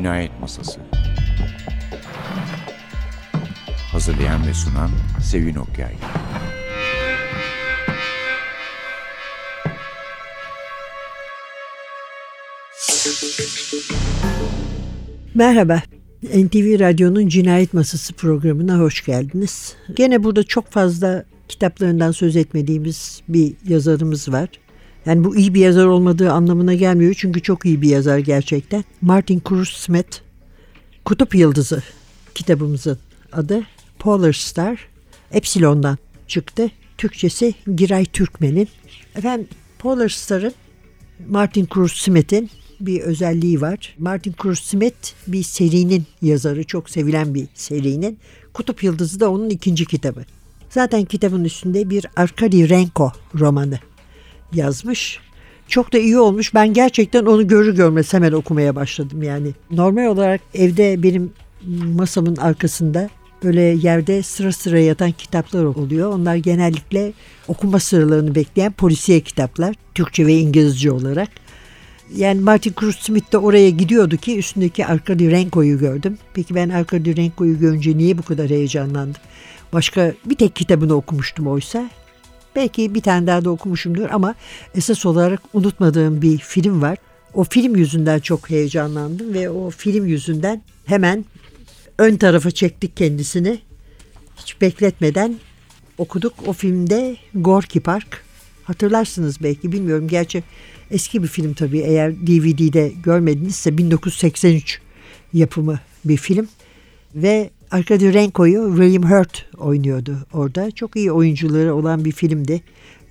Cinayet Masası Hazırlayan ve sunan Sevin Okyay Merhaba, NTV Radyo'nun Cinayet Masası programına hoş geldiniz. Gene burada çok fazla kitaplarından söz etmediğimiz bir yazarımız var. Yani bu iyi bir yazar olmadığı anlamına gelmiyor çünkü çok iyi bir yazar gerçekten. Martin Cruz Smith, Kutup Yıldızı kitabımızın adı. Polar Star, Epsilon'dan çıktı. Türkçesi Giray Türkmen'in. Efendim Polar Star'ın Martin Cruz Smith'in bir özelliği var. Martin Cruz Smith bir serinin yazarı, çok sevilen bir serinin. Kutup Yıldızı da onun ikinci kitabı. Zaten kitabın üstünde bir Arkady Renko romanı yazmış. Çok da iyi olmuş. Ben gerçekten onu görür görmez hemen okumaya başladım yani. Normal olarak evde benim masamın arkasında böyle yerde sıra sıra yatan kitaplar oluyor. Onlar genellikle okuma sıralarını bekleyen polisiye kitaplar. Türkçe ve İngilizce olarak. Yani Martin Cruz Smith de oraya gidiyordu ki üstündeki Arkady Renko'yu gördüm. Peki ben Arkady Renko'yu görünce niye bu kadar heyecanlandım? Başka bir tek kitabını okumuştum oysa. Belki bir tane daha da okumuşumdur ama esas olarak unutmadığım bir film var. O film yüzünden çok heyecanlandım ve o film yüzünden hemen ön tarafa çektik kendisini. Hiç bekletmeden okuduk. O filmde Gorky Park. Hatırlarsınız belki bilmiyorum. Gerçi eski bir film tabii eğer DVD'de görmedinizse 1983 yapımı bir film. Ve Arkady Renko'yu William Hurt oynuyordu orada. Çok iyi oyuncuları olan bir filmdi.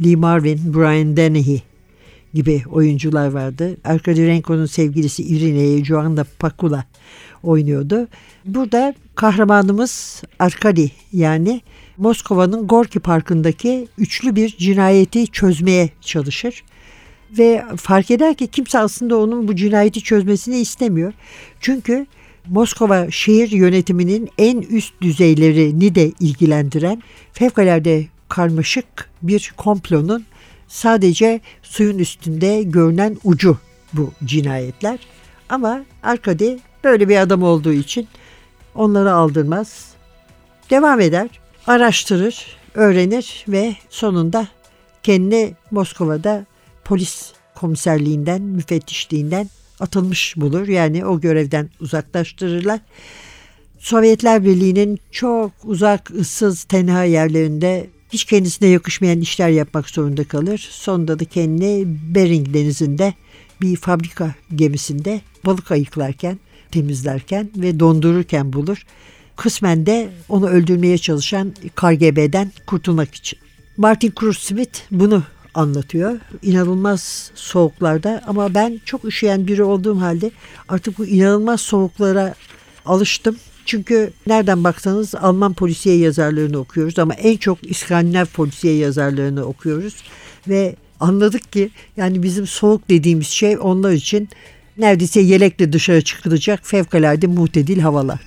Lee Marvin, Brian Dennehy gibi oyuncular vardı. Arkady Renko'nun sevgilisi Irine'yi Joanna Pakula oynuyordu. Burada kahramanımız Arkady yani Moskova'nın Gorki Parkı'ndaki üçlü bir cinayeti çözmeye çalışır. Ve fark eder ki kimse aslında onun bu cinayeti çözmesini istemiyor. Çünkü Moskova şehir yönetiminin en üst düzeylerini de ilgilendiren fevkalade karmaşık bir komplonun sadece suyun üstünde görünen ucu bu cinayetler. Ama Arkady böyle bir adam olduğu için onları aldırmaz. Devam eder, araştırır, öğrenir ve sonunda kendini Moskova'da polis komiserliğinden, müfettişliğinden atılmış bulur. Yani o görevden uzaklaştırırlar. Sovyetler Birliği'nin çok uzak, ıssız, tenha yerlerinde hiç kendisine yakışmayan işler yapmak zorunda kalır. Sonunda da kendini Bering Denizi'nde bir fabrika gemisinde balık ayıklarken, temizlerken ve dondururken bulur. Kısmen de onu öldürmeye çalışan KGB'den kurtulmak için. Martin Cruz Smith bunu anlatıyor. İnanılmaz soğuklarda ama ben çok üşüyen biri olduğum halde artık bu inanılmaz soğuklara alıştım. Çünkü nereden baksanız Alman polisiye yazarlarını okuyoruz ama en çok İskandinav polisiye yazarlarını okuyoruz ve anladık ki yani bizim soğuk dediğimiz şey onlar için neredeyse yelekle dışarı çıkılacak fevkalade muhtedil havalar.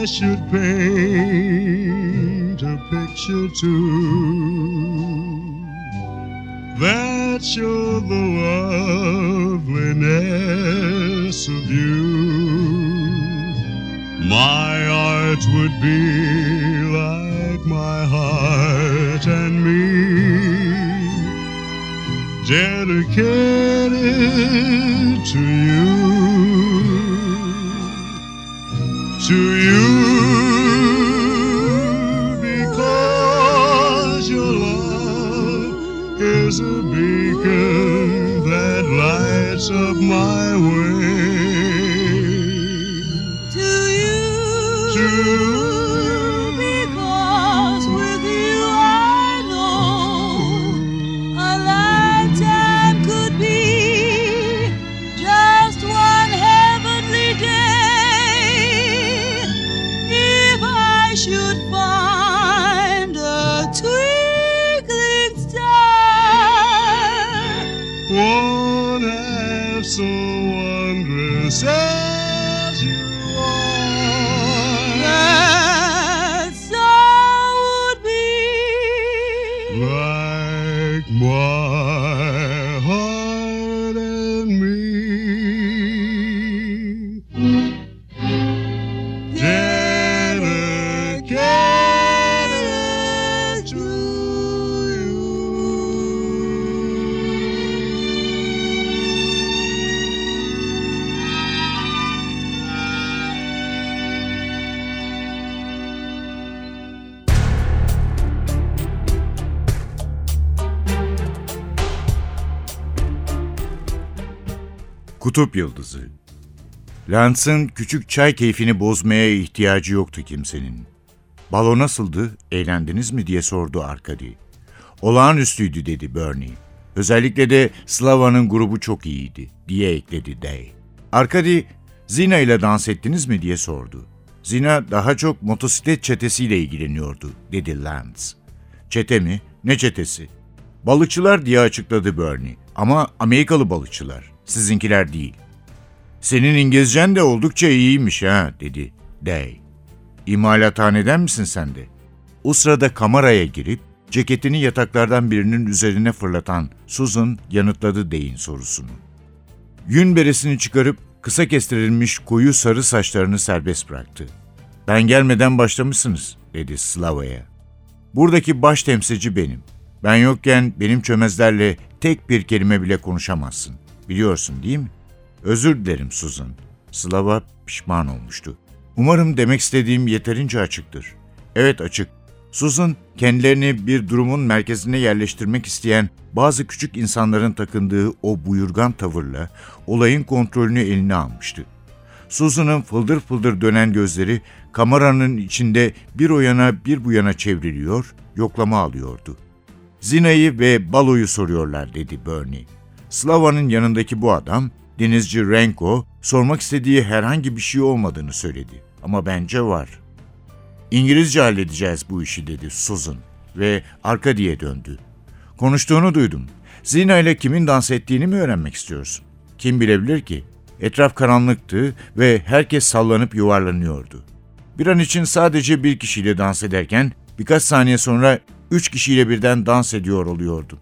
I should paint a picture too. That showed the loveliness of you. My art would be like my heart and me, dedicated to you to you because your love is a beacon that lights up my Kutup Yıldızı Lance'ın küçük çay keyfini bozmaya ihtiyacı yoktu kimsenin. Balo nasıldı, eğlendiniz mi diye sordu Arkady. Olağanüstüydü dedi Bernie. Özellikle de Slava'nın grubu çok iyiydi diye ekledi Day. Arkady, Zina ile dans ettiniz mi diye sordu. Zina daha çok motosiklet çetesiyle ilgileniyordu dedi Lance. Çete mi? Ne çetesi? Balıkçılar diye açıkladı Bernie. Ama Amerikalı balıkçılar. Sizinkiler değil. Senin İngilizcen de oldukça iyiymiş ha dedi Day. İmalathaneden misin sen de? O sırada kameraya girip ceketini yataklardan birinin üzerine fırlatan Susan yanıtladı Day'in sorusunu. Yün beresini çıkarıp kısa kestirilmiş koyu sarı saçlarını serbest bıraktı. Ben gelmeden başlamışsınız dedi Slava'ya. Buradaki baş temsilci benim. Ben yokken benim çömezlerle tek bir kelime bile konuşamazsın. Biliyorsun değil mi? Özür dilerim Susan. Slava pişman olmuştu. Umarım demek istediğim yeterince açıktır. Evet açık. Susan kendilerini bir durumun merkezine yerleştirmek isteyen bazı küçük insanların takındığı o buyurgan tavırla olayın kontrolünü eline almıştı. Susan'ın fıldır fıldır dönen gözleri kameranın içinde bir o yana bir bu yana çevriliyor, yoklama alıyordu. Zina'yı ve Balo'yu soruyorlar dedi Bernie. Slava'nın yanındaki bu adam, denizci Renko, sormak istediği herhangi bir şey olmadığını söyledi. Ama bence var. İngilizce halledeceğiz bu işi dedi Susan ve arka diye döndü. Konuştuğunu duydum. Zina ile kimin dans ettiğini mi öğrenmek istiyorsun? Kim bilebilir ki? Etraf karanlıktı ve herkes sallanıp yuvarlanıyordu. Bir an için sadece bir kişiyle dans ederken birkaç saniye sonra üç kişiyle birden dans ediyor oluyordu.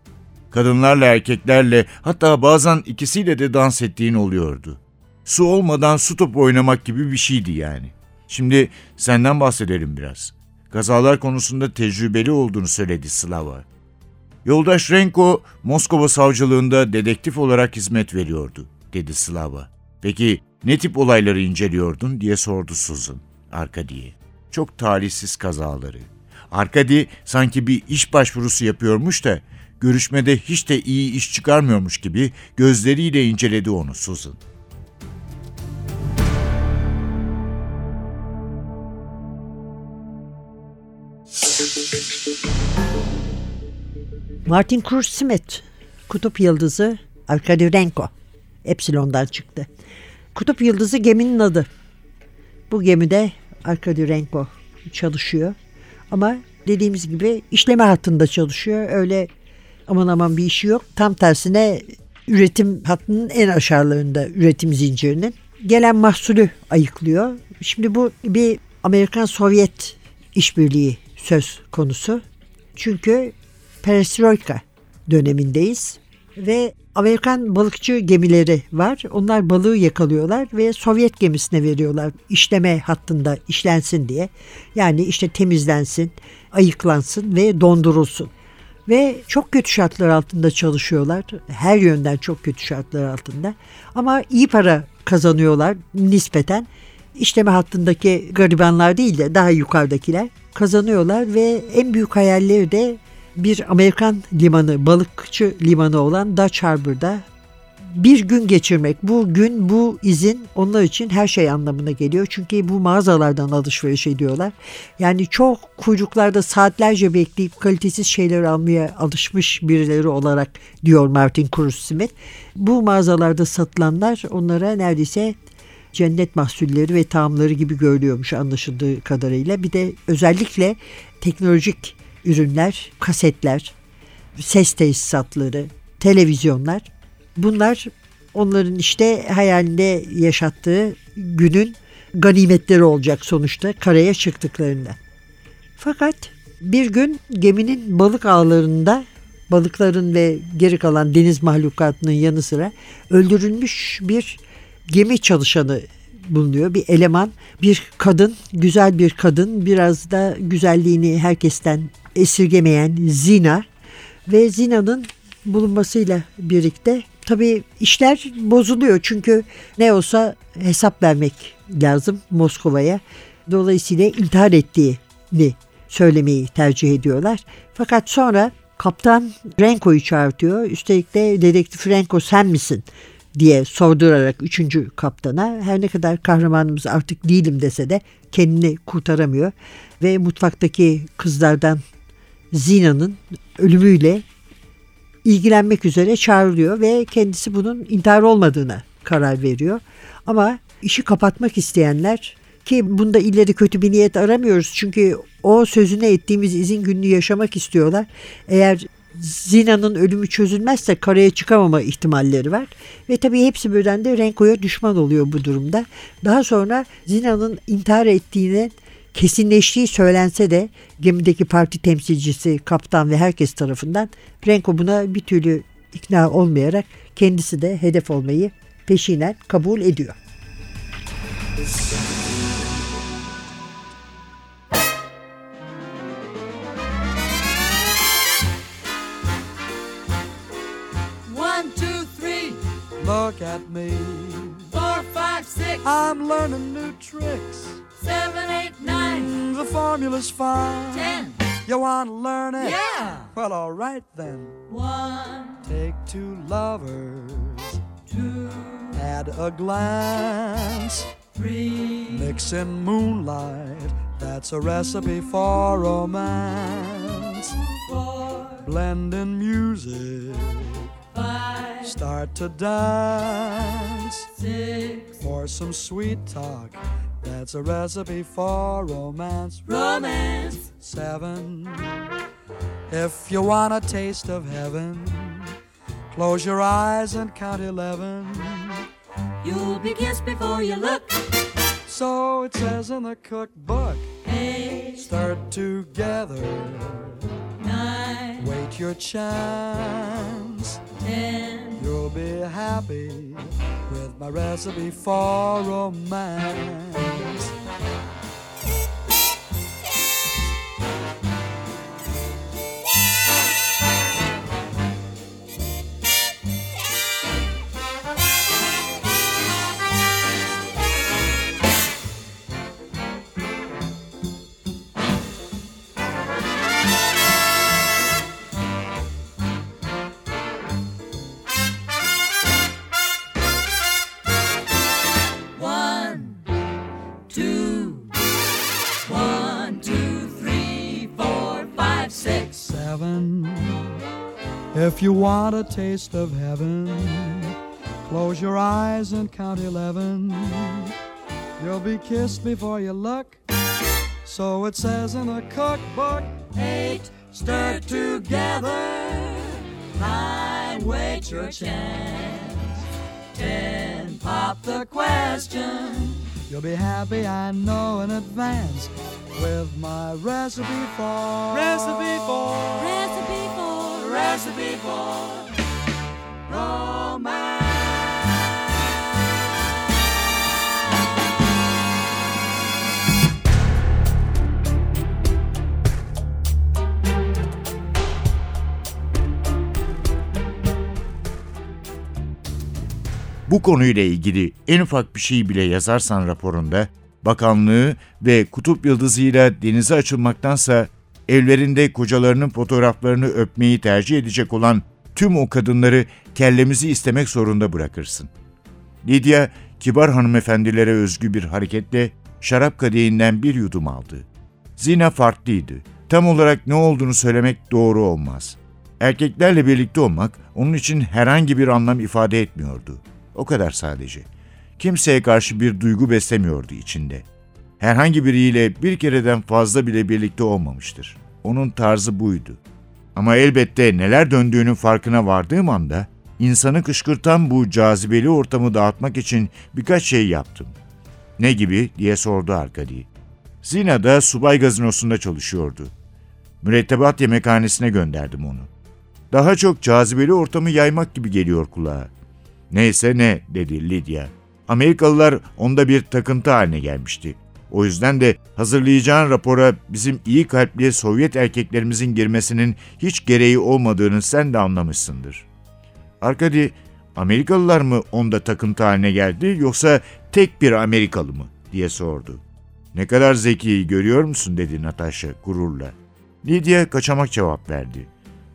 Kadınlarla erkeklerle hatta bazen ikisiyle de dans ettiğin oluyordu. Su olmadan su topu oynamak gibi bir şeydi yani. Şimdi senden bahsedelim biraz. Kazalar konusunda tecrübeli olduğunu söyledi Slava. Yoldaş Renko Moskova savcılığında dedektif olarak hizmet veriyordu, dedi Slava. Peki ne tip olayları inceliyordun diye sordu Susan, Arkadi'ye. Çok talihsiz kazaları. Arkadi sanki bir iş başvurusu yapıyormuş da görüşmede hiç de iyi iş çıkarmıyormuş gibi gözleriyle inceledi onu Susan. Martin Cruz Smith, Kutup Yıldızı Arkady Renko, Epsilon'dan çıktı. Kutup Yıldızı geminin adı. Bu gemide Arkady Renko çalışıyor. Ama dediğimiz gibi işleme hattında çalışıyor. Öyle aman aman bir işi yok. Tam tersine üretim hattının en aşağılarında üretim zincirinin gelen mahsulü ayıklıyor. Şimdi bu bir Amerikan-Sovyet işbirliği söz konusu. Çünkü perestroika dönemindeyiz ve Amerikan balıkçı gemileri var. Onlar balığı yakalıyorlar ve Sovyet gemisine veriyorlar işleme hattında işlensin diye. Yani işte temizlensin, ayıklansın ve dondurulsun. Ve çok kötü şartlar altında çalışıyorlar. Her yönden çok kötü şartlar altında. Ama iyi para kazanıyorlar nispeten. işleme hattındaki garibanlar değil de daha yukarıdakiler kazanıyorlar ve en büyük hayalleri de bir Amerikan limanı, balıkçı limanı olan Dutch Harbor'da bir gün geçirmek. Bu gün, bu izin onlar için her şey anlamına geliyor. Çünkü bu mağazalardan alışveriş ediyorlar. Yani çok kuyruklarda saatlerce bekleyip kalitesiz şeyler almaya alışmış birileri olarak diyor Martin Cruz Smith. Bu mağazalarda satılanlar onlara neredeyse cennet mahsulleri ve tamları gibi görülüyormuş anlaşıldığı kadarıyla. Bir de özellikle teknolojik ürünler, kasetler, ses tesisatları, televizyonlar bunlar onların işte hayalinde yaşattığı günün ganimetleri olacak sonuçta karaya çıktıklarında. Fakat bir gün geminin balık ağlarında balıkların ve geri kalan deniz mahlukatının yanı sıra öldürülmüş bir gemi çalışanı bulunuyor. Bir eleman, bir kadın, güzel bir kadın, biraz da güzelliğini herkesten esirgemeyen Zina ve Zina'nın bulunmasıyla birlikte tabii işler bozuluyor çünkü ne olsa hesap vermek lazım Moskova'ya. Dolayısıyla intihar ettiğini söylemeyi tercih ediyorlar. Fakat sonra kaptan Renko'yu çağırtıyor. Üstelik de dedektif Renko sen misin diye sordurarak üçüncü kaptana her ne kadar kahramanımız artık değilim dese de kendini kurtaramıyor. Ve mutfaktaki kızlardan Zina'nın ölümüyle ilgilenmek üzere çağrılıyor ve kendisi bunun intihar olmadığına karar veriyor. Ama işi kapatmak isteyenler ki bunda ileri kötü bir niyet aramıyoruz. Çünkü o sözüne ettiğimiz izin gününü yaşamak istiyorlar. Eğer Zina'nın ölümü çözülmezse karaya çıkamama ihtimalleri var. Ve tabii hepsi birden de Renko'ya düşman oluyor bu durumda. Daha sonra Zina'nın intihar ettiğine kesinleştiği söylense de gemideki parti temsilcisi, kaptan ve herkes tarafından Renko buna bir türlü ikna olmayarak kendisi de hedef olmayı peşinen kabul ediyor. One, two, three, Look at me. four, five, six, I'm learning new tricks. Seven, eight, nine, The formula's fine. ten. You want to learn it? Yeah. Well, all right then. One, Take two lovers two, at a glance. three, Mix in moonlight. That's a recipe for romance. four, Blend in music. five, Start to dance. six, For some sweet talk. That's a recipe for romance. romance. Seven. If you want a taste of heaven, close your eyes and count eleven. You'll be kissed before you look. So it says in the cookbook. Eight, Start together, nine, wait your chance. ten. You'll be happy with my recipe for romance. If you want a taste of heaven, close your eyes and count eleven. You'll be kissed before you look. So it says in the cookbook. Eight, stir together. Nine, wait your chance. Ten, pop the question. You'll be happy, I know in advance, with my recipe for recipe for Recipe for, recipe for romance. Bu konuyla ilgili en ufak bir şey bile yazarsan raporunda bakanlığı ve kutup yıldızıyla denize açılmaktansa evlerinde kocalarının fotoğraflarını öpmeyi tercih edecek olan tüm o kadınları kellemizi istemek zorunda bırakırsın. Lidya, kibar hanımefendilere özgü bir hareketle şarap kadehinden bir yudum aldı. Zina farklıydı. Tam olarak ne olduğunu söylemek doğru olmaz. Erkeklerle birlikte olmak onun için herhangi bir anlam ifade etmiyordu. O kadar sadece. Kimseye karşı bir duygu beslemiyordu içinde. Herhangi biriyle bir kereden fazla bile birlikte olmamıştır. Onun tarzı buydu. Ama elbette neler döndüğünün farkına vardığım anda insanı kışkırtan bu cazibeli ortamı dağıtmak için birkaç şey yaptım. Ne gibi diye sordu Arkadi. Zina'da subay gazinosunda çalışıyordu. Mürettebat yemekhanesine gönderdim onu. Daha çok cazibeli ortamı yaymak gibi geliyor kulağa. Neyse ne dedi Lydia. Amerikalılar onda bir takıntı haline gelmişti. O yüzden de hazırlayacağın rapora bizim iyi kalpli Sovyet erkeklerimizin girmesinin hiç gereği olmadığını sen de anlamışsındır. Arkadi, Amerikalılar mı onda takıntı haline geldi yoksa tek bir Amerikalı mı diye sordu. Ne kadar zeki görüyor musun dedi Natasha gururla. Lydia kaçamak cevap verdi.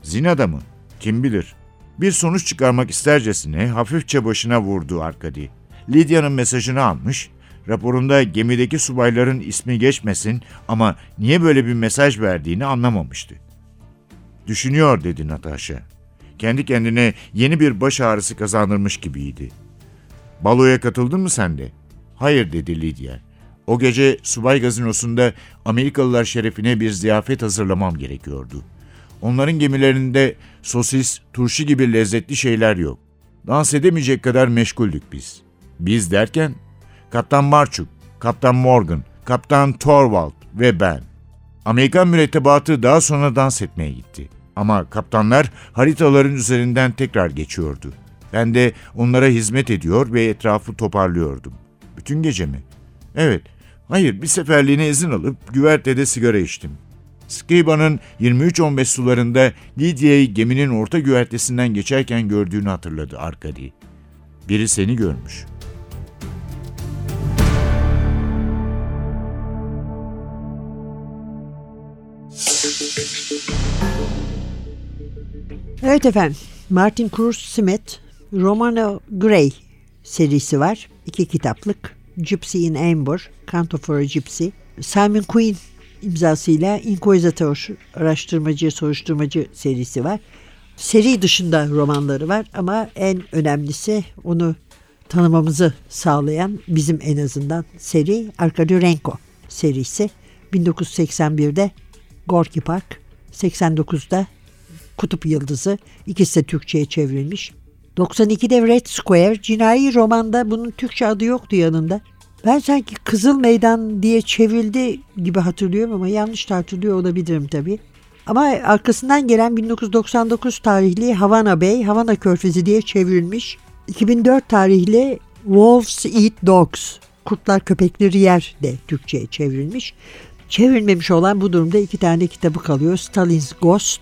Zinada mı? Kim bilir. Bir sonuç çıkarmak istercesine hafifçe başına vurdu Arkadi. Lydia'nın mesajını almış, raporunda gemideki subayların ismi geçmesin ama niye böyle bir mesaj verdiğini anlamamıştı. Düşünüyor dedi Natasha. Kendi kendine yeni bir baş ağrısı kazandırmış gibiydi. Baloya katıldın mı sen de? Hayır dedi Lydia. O gece subay gazinosunda Amerikalılar şerefine bir ziyafet hazırlamam gerekiyordu. Onların gemilerinde sosis, turşu gibi lezzetli şeyler yok. Dans edemeyecek kadar meşguldük biz. Biz derken Kaptan Marchuk, Kaptan Morgan, Kaptan Torvald ve ben. Amerikan mürettebatı daha sonra dans etmeye gitti. Ama kaptanlar haritaların üzerinden tekrar geçiyordu. Ben de onlara hizmet ediyor ve etrafı toparlıyordum. Bütün gece mi? Evet. Hayır, bir seferliğine izin alıp güvertede sigara içtim. Skiba'nın 23-15 sularında Lidya'yı geminin orta güvertesinden geçerken gördüğünü hatırladı Arkadi. Biri seni görmüş. Evet efendim. Martin Cruz Smith, Romano Gray serisi var. İki kitaplık. Gypsy in Amber, Canto for a Gypsy. Simon Quinn imzasıyla Inquisitor araştırmacı, soruşturmacı serisi var. Seri dışında romanları var ama en önemlisi onu tanımamızı sağlayan bizim en azından seri Arkady Renko serisi. 1981'de Gorky Park, 89'da Kutup Yıldızı. İkisi de Türkçe'ye çevrilmiş. 92'de Red Square cinayi romanda bunun Türkçe adı yoktu yanında. Ben sanki Kızıl Meydan diye çevrildi gibi hatırlıyorum ama yanlış hatırlıyor olabilirim tabii. Ama arkasından gelen 1999 tarihli Havana Bay, Havana Körfezi diye çevrilmiş. 2004 tarihli Wolves Eat Dogs, Kurtlar Köpekleri Yer de Türkçe'ye çevrilmiş. Çevrilmemiş olan bu durumda iki tane kitabı kalıyor. Stalin's Ghost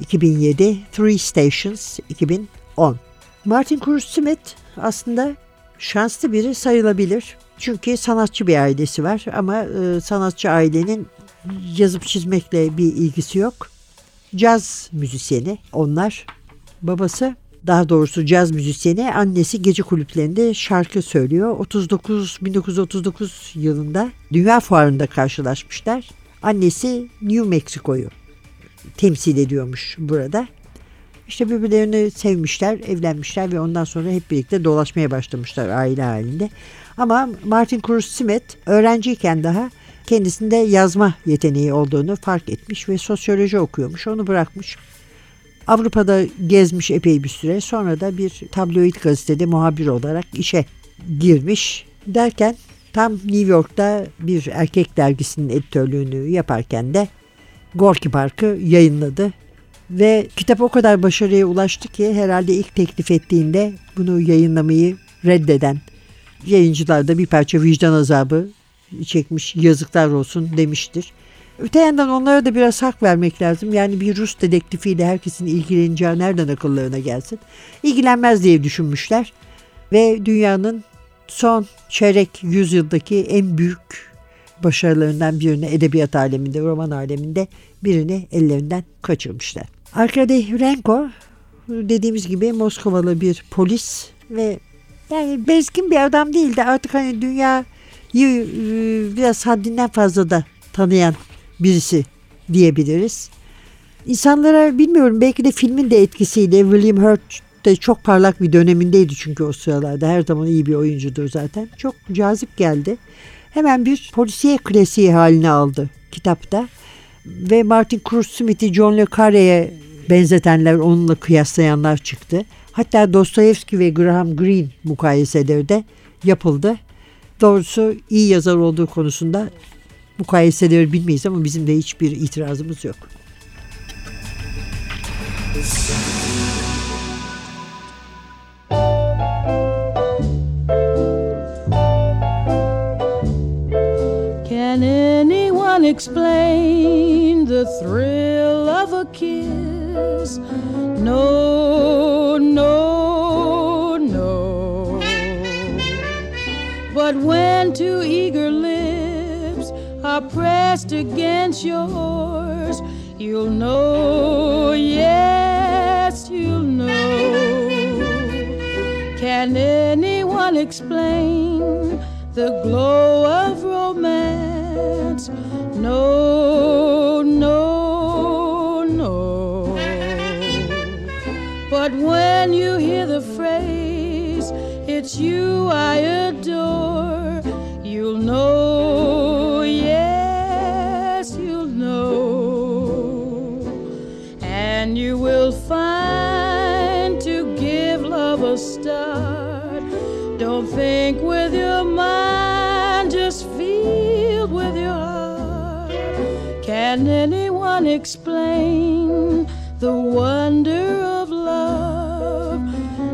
2007, Three Stations 2010. Martin Cruz Smith aslında şanslı biri sayılabilir. Çünkü sanatçı bir ailesi var ama e, sanatçı ailenin yazıp çizmekle bir ilgisi yok. Caz müzisyeni onlar. Babası daha doğrusu caz müzisyeni annesi gece kulüplerinde şarkı söylüyor. 39 1939 yılında Dünya Fuarı'nda karşılaşmışlar. Annesi New Mexico'yu temsil ediyormuş burada. İşte birbirlerini sevmişler, evlenmişler ve ondan sonra hep birlikte dolaşmaya başlamışlar aile halinde. Ama Martin Cruz Smith öğrenciyken daha kendisinde yazma yeteneği olduğunu fark etmiş ve sosyoloji okuyormuş. Onu bırakmış. Avrupa'da gezmiş epey bir süre. Sonra da bir tabloid gazetede muhabir olarak işe girmiş. Derken tam New York'ta bir erkek dergisinin editörlüğünü yaparken de Gorky Park'ı yayınladı. Ve kitap o kadar başarıya ulaştı ki herhalde ilk teklif ettiğinde bunu yayınlamayı reddeden yayıncılar da bir parça vicdan azabı çekmiş yazıklar olsun demiştir. Öte yandan onlara da biraz hak vermek lazım. Yani bir Rus dedektifiyle herkesin ilgileneceği nereden akıllarına gelsin. İlgilenmez diye düşünmüşler. Ve dünyanın son çeyrek yüzyıldaki en büyük başarılarından birini edebiyat aleminde, roman aleminde birini ellerinden kaçırmışlar. Arkady Renko dediğimiz gibi Moskovalı bir polis ve yani bezgin bir adam değildi. Artık hani dünyayı e, biraz haddinden fazla da tanıyan birisi diyebiliriz. İnsanlara bilmiyorum belki de filmin de etkisiyle William Hurt de çok parlak bir dönemindeydi çünkü o sıralarda. Her zaman iyi bir oyuncudur zaten. Çok cazip geldi. Hemen bir polisiye klasiği haline aldı kitapta. Ve Martin Cruz Smith'i John Le Carre'ye benzetenler, onunla kıyaslayanlar çıktı. Hatta Dostoyevski ve Graham Greene mukayeseleri de yapıldı. Doğrusu iyi yazar olduğu konusunda mukayeseleri bilmeyiz ama bizim de hiçbir itirazımız yok. Can anyone explain the thrill of a kiss? No, no, no. But when two eager lips are pressed against yours, you'll know, yes, you'll know. Can anyone explain the glow of Can anyone explain the wonder of love?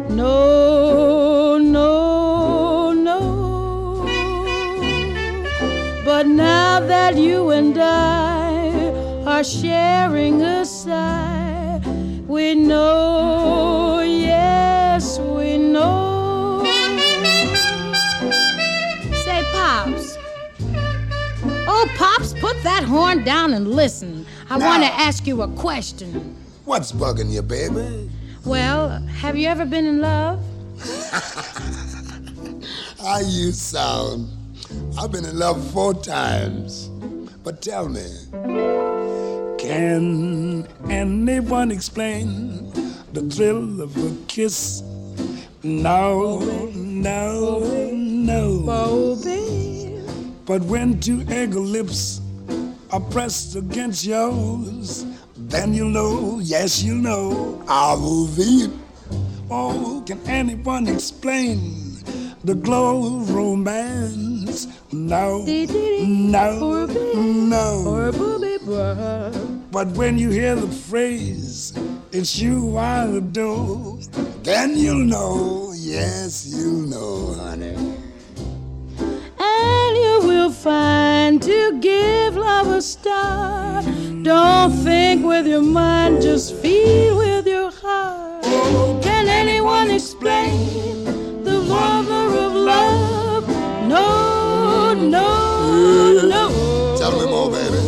No, no, no. But now that you and I are sharing a sigh, we know, that horn down and listen. I want to ask you a question. What's bugging you, baby? Well, have you ever been in love? How you sound? I've been in love four times. But tell me, can anyone explain the thrill of a kiss? No, no, no. But when two eager lips are pressed against yours, then you'll know, yes, you'll know. I will be. Oh, can anyone explain the glow of romance? No, no, no. But when you hear the phrase, it's you I adore, then you'll know, yes, you'll know, honey. And you will find to give love a start. Don't think with your mind, just feel with your heart. Can anyone explain the wonder of love? No, no, no. Tell me more, baby.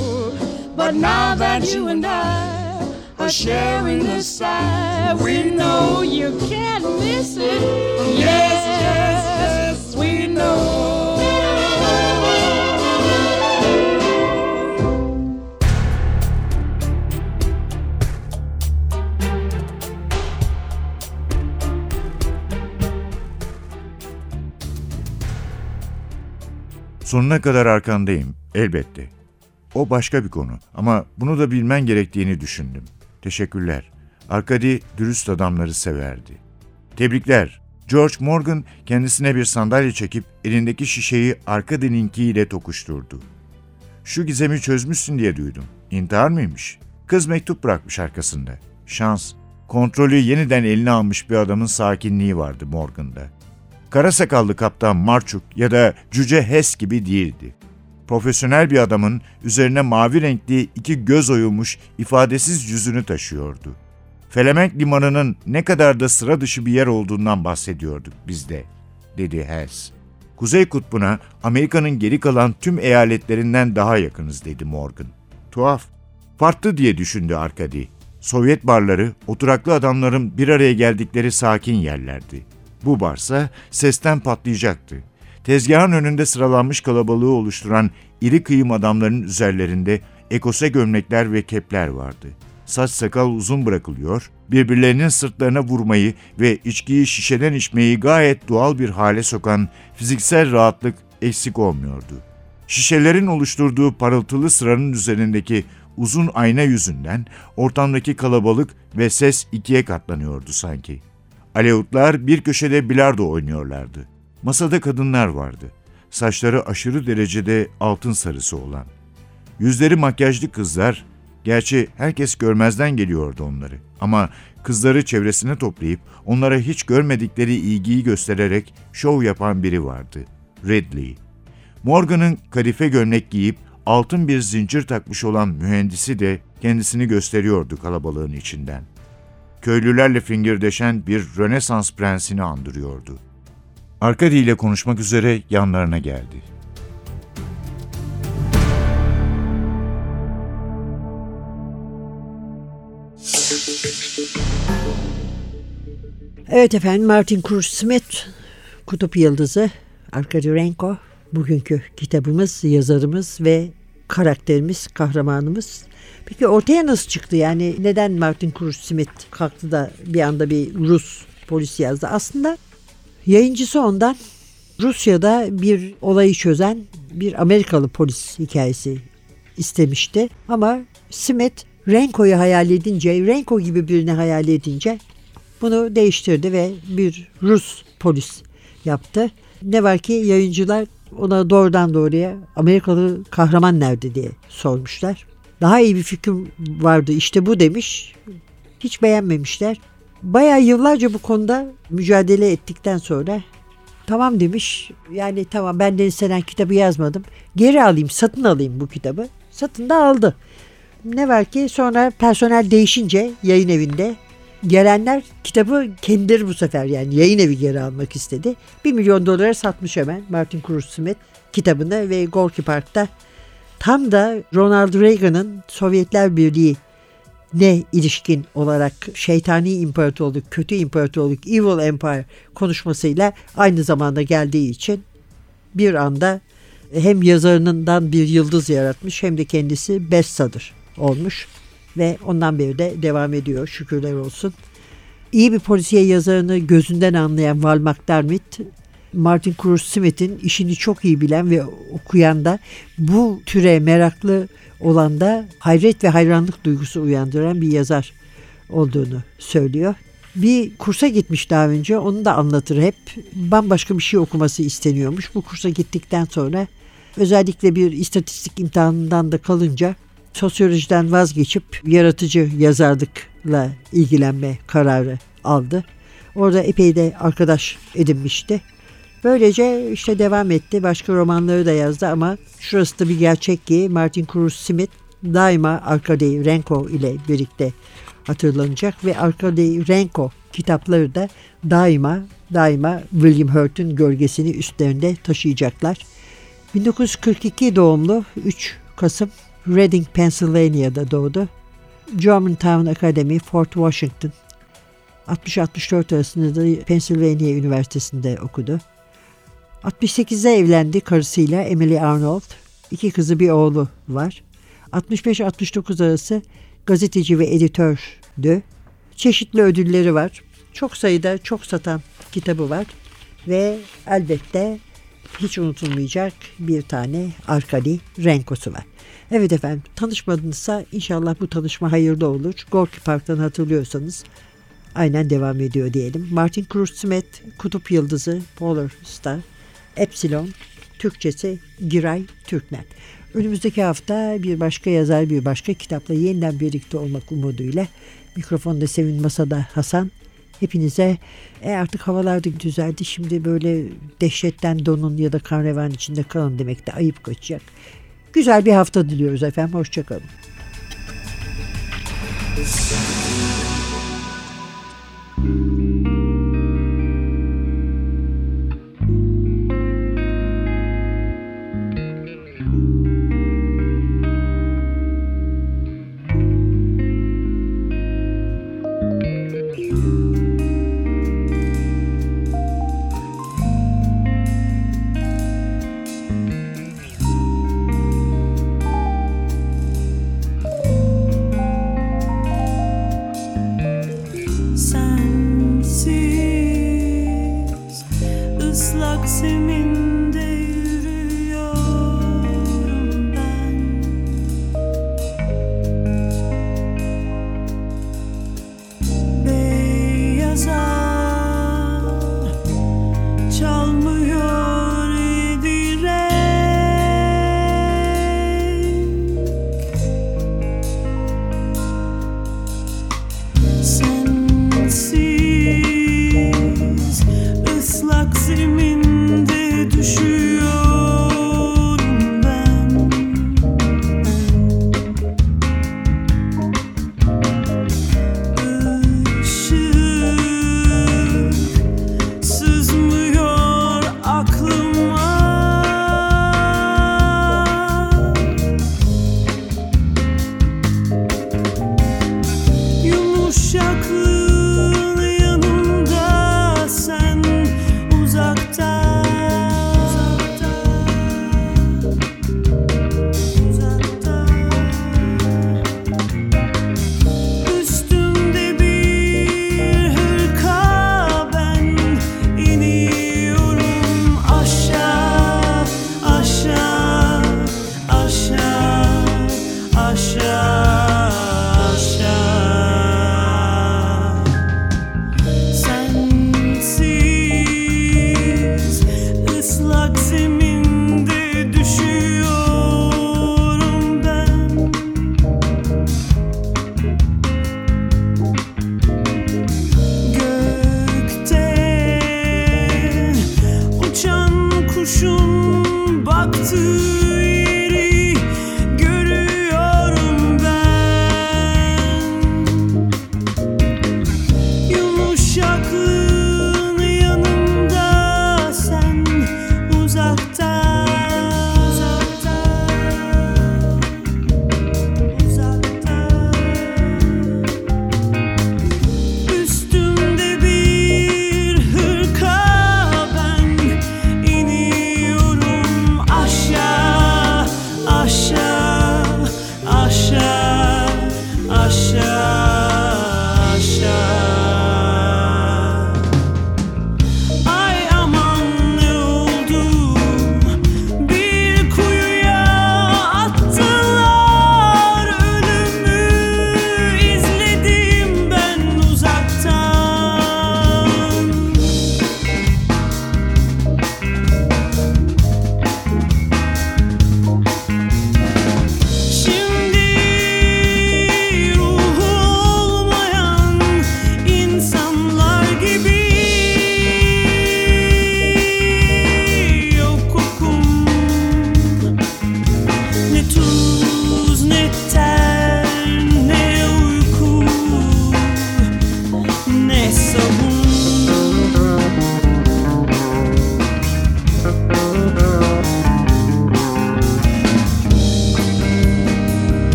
But now that you and I are sharing the sigh, we know you can't miss it. Yes, yes, Sonuna kadar arkandayım, elbette. O başka bir konu ama bunu da bilmen gerektiğini düşündüm. Teşekkürler. Arkady dürüst adamları severdi. Tebrikler. George Morgan kendisine bir sandalye çekip elindeki şişeyi Arkady'ninkiyle tokuşturdu. Şu gizemi çözmüşsün diye duydum. İntihar mıymış? Kız mektup bırakmış arkasında. Şans. Kontrolü yeniden eline almış bir adamın sakinliği vardı Morgan'da. Kara sakallı kaptan Marchuk ya da Cüce Hess gibi değildi. Profesyonel bir adamın üzerine mavi renkli iki göz oyulmuş ifadesiz yüzünü taşıyordu. Felemenk limanının ne kadar da sıra dışı bir yer olduğundan bahsediyorduk biz de, dedi Hess. Kuzey Kutbu'na Amerika'nın geri kalan tüm eyaletlerinden daha yakınız dedi Morgan. Tuhaf. Farklı diye düşündü Arkady. Sovyet barları oturaklı adamların bir araya geldikleri sakin yerlerdi. Bu barsa sesten patlayacaktı. Tezgahın önünde sıralanmış kalabalığı oluşturan iri kıyım adamların üzerlerinde ekose gömlekler ve kepler vardı. Saç sakal uzun bırakılıyor, birbirlerinin sırtlarına vurmayı ve içkiyi şişeden içmeyi gayet doğal bir hale sokan fiziksel rahatlık eksik olmuyordu. Şişelerin oluşturduğu parıltılı sıranın üzerindeki uzun ayna yüzünden ortamdaki kalabalık ve ses ikiye katlanıyordu sanki. Aleutlar bir köşede bilardo oynuyorlardı. Masada kadınlar vardı. Saçları aşırı derecede altın sarısı olan. Yüzleri makyajlı kızlar, gerçi herkes görmezden geliyordu onları. Ama kızları çevresine toplayıp onlara hiç görmedikleri ilgiyi göstererek şov yapan biri vardı. Ridley. Morgan'ın kadife gömlek giyip altın bir zincir takmış olan mühendisi de kendisini gösteriyordu kalabalığın içinden. Köylülerle fingirdeşen bir Rönesans prensini andırıyordu. Arkady ile konuşmak üzere yanlarına geldi. Evet efendim Martin Cruz Smith, Kutup Yıldızı, Arkady Renko, bugünkü kitabımız, yazarımız ve karakterimiz, kahramanımız. Peki ortaya nasıl çıktı? Yani neden Martin Cruz Smith kalktı da bir anda bir Rus polis yazdı? Aslında yayıncısı ondan Rusya'da bir olayı çözen bir Amerikalı polis hikayesi istemişti. Ama Smith Renko'yu hayal edince, Renko gibi birini hayal edince bunu değiştirdi ve bir Rus polis yaptı. Ne var ki yayıncılar ona doğrudan doğruya Amerikalı kahraman nerede diye sormuşlar. Daha iyi bir fikrim vardı işte bu demiş. Hiç beğenmemişler. Bayağı yıllarca bu konuda mücadele ettikten sonra tamam demiş. Yani tamam ben de istenen kitabı yazmadım. Geri alayım satın alayım bu kitabı. Satın da aldı. Ne var ki sonra personel değişince yayın evinde gelenler kitabı kendileri bu sefer yani yayın evi geri almak istedi. 1 milyon dolara satmış hemen Martin Cruz Smith kitabını ve Gorky Park'ta tam da Ronald Reagan'ın Sovyetler Birliği ne ilişkin olarak şeytani imparatorluk, kötü imparatorluk, evil empire konuşmasıyla aynı zamanda geldiği için bir anda hem yazarından bir yıldız yaratmış hem de kendisi bestseller olmuş ve ondan beri de devam ediyor şükürler olsun. İyi bir polisiye yazarını gözünden anlayan Val McDermott, Martin Cruz Smith'in işini çok iyi bilen ve okuyan da bu türe meraklı olan da hayret ve hayranlık duygusu uyandıran bir yazar olduğunu söylüyor. Bir kursa gitmiş daha önce onu da anlatır hep. Bambaşka bir şey okuması isteniyormuş. Bu kursa gittikten sonra özellikle bir istatistik imtihanından da kalınca sosyolojiden vazgeçip yaratıcı yazarlıkla ilgilenme kararı aldı. Orada epey de arkadaş edinmişti. Böylece işte devam etti. Başka romanları da yazdı ama şurası da bir gerçek ki Martin Cruz Smith daima Arkady Renko ile birlikte hatırlanacak ve Arkady Renko kitapları da daima daima William Hurt'un gölgesini üstlerinde taşıyacaklar. 1942 doğumlu 3 Kasım Reading, Pennsylvania'da doğdu. Germantown Academy, Fort Washington. 60-64 arasında da Pennsylvania Üniversitesi'nde okudu. 68'de evlendi karısıyla Emily Arnold. İki kızı bir oğlu var. 65-69 arası gazeteci ve editördü. Çeşitli ödülleri var. Çok sayıda çok satan kitabı var. Ve elbette hiç unutulmayacak bir tane Arkady Renko'su var. Evet efendim tanışmadınızsa inşallah bu tanışma hayırlı olur. Gorky Park'tan hatırlıyorsanız aynen devam ediyor diyelim. Martin Cruz Smith, Kutup Yıldızı, Polar Star, Epsilon, Türkçesi Giray Türknet. Önümüzdeki hafta bir başka yazar bir başka kitapla yeniden birlikte olmak umuduyla mikrofonda Sevin Masada Hasan Hepinize e artık havalar da düzeldi. Şimdi böyle dehşetten donun ya da kan içinde kalın demek de ayıp kaçacak. Güzel bir hafta diliyoruz efendim. Hoşçakalın.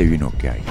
Hazırlayan ve sunan Sevin Okyay.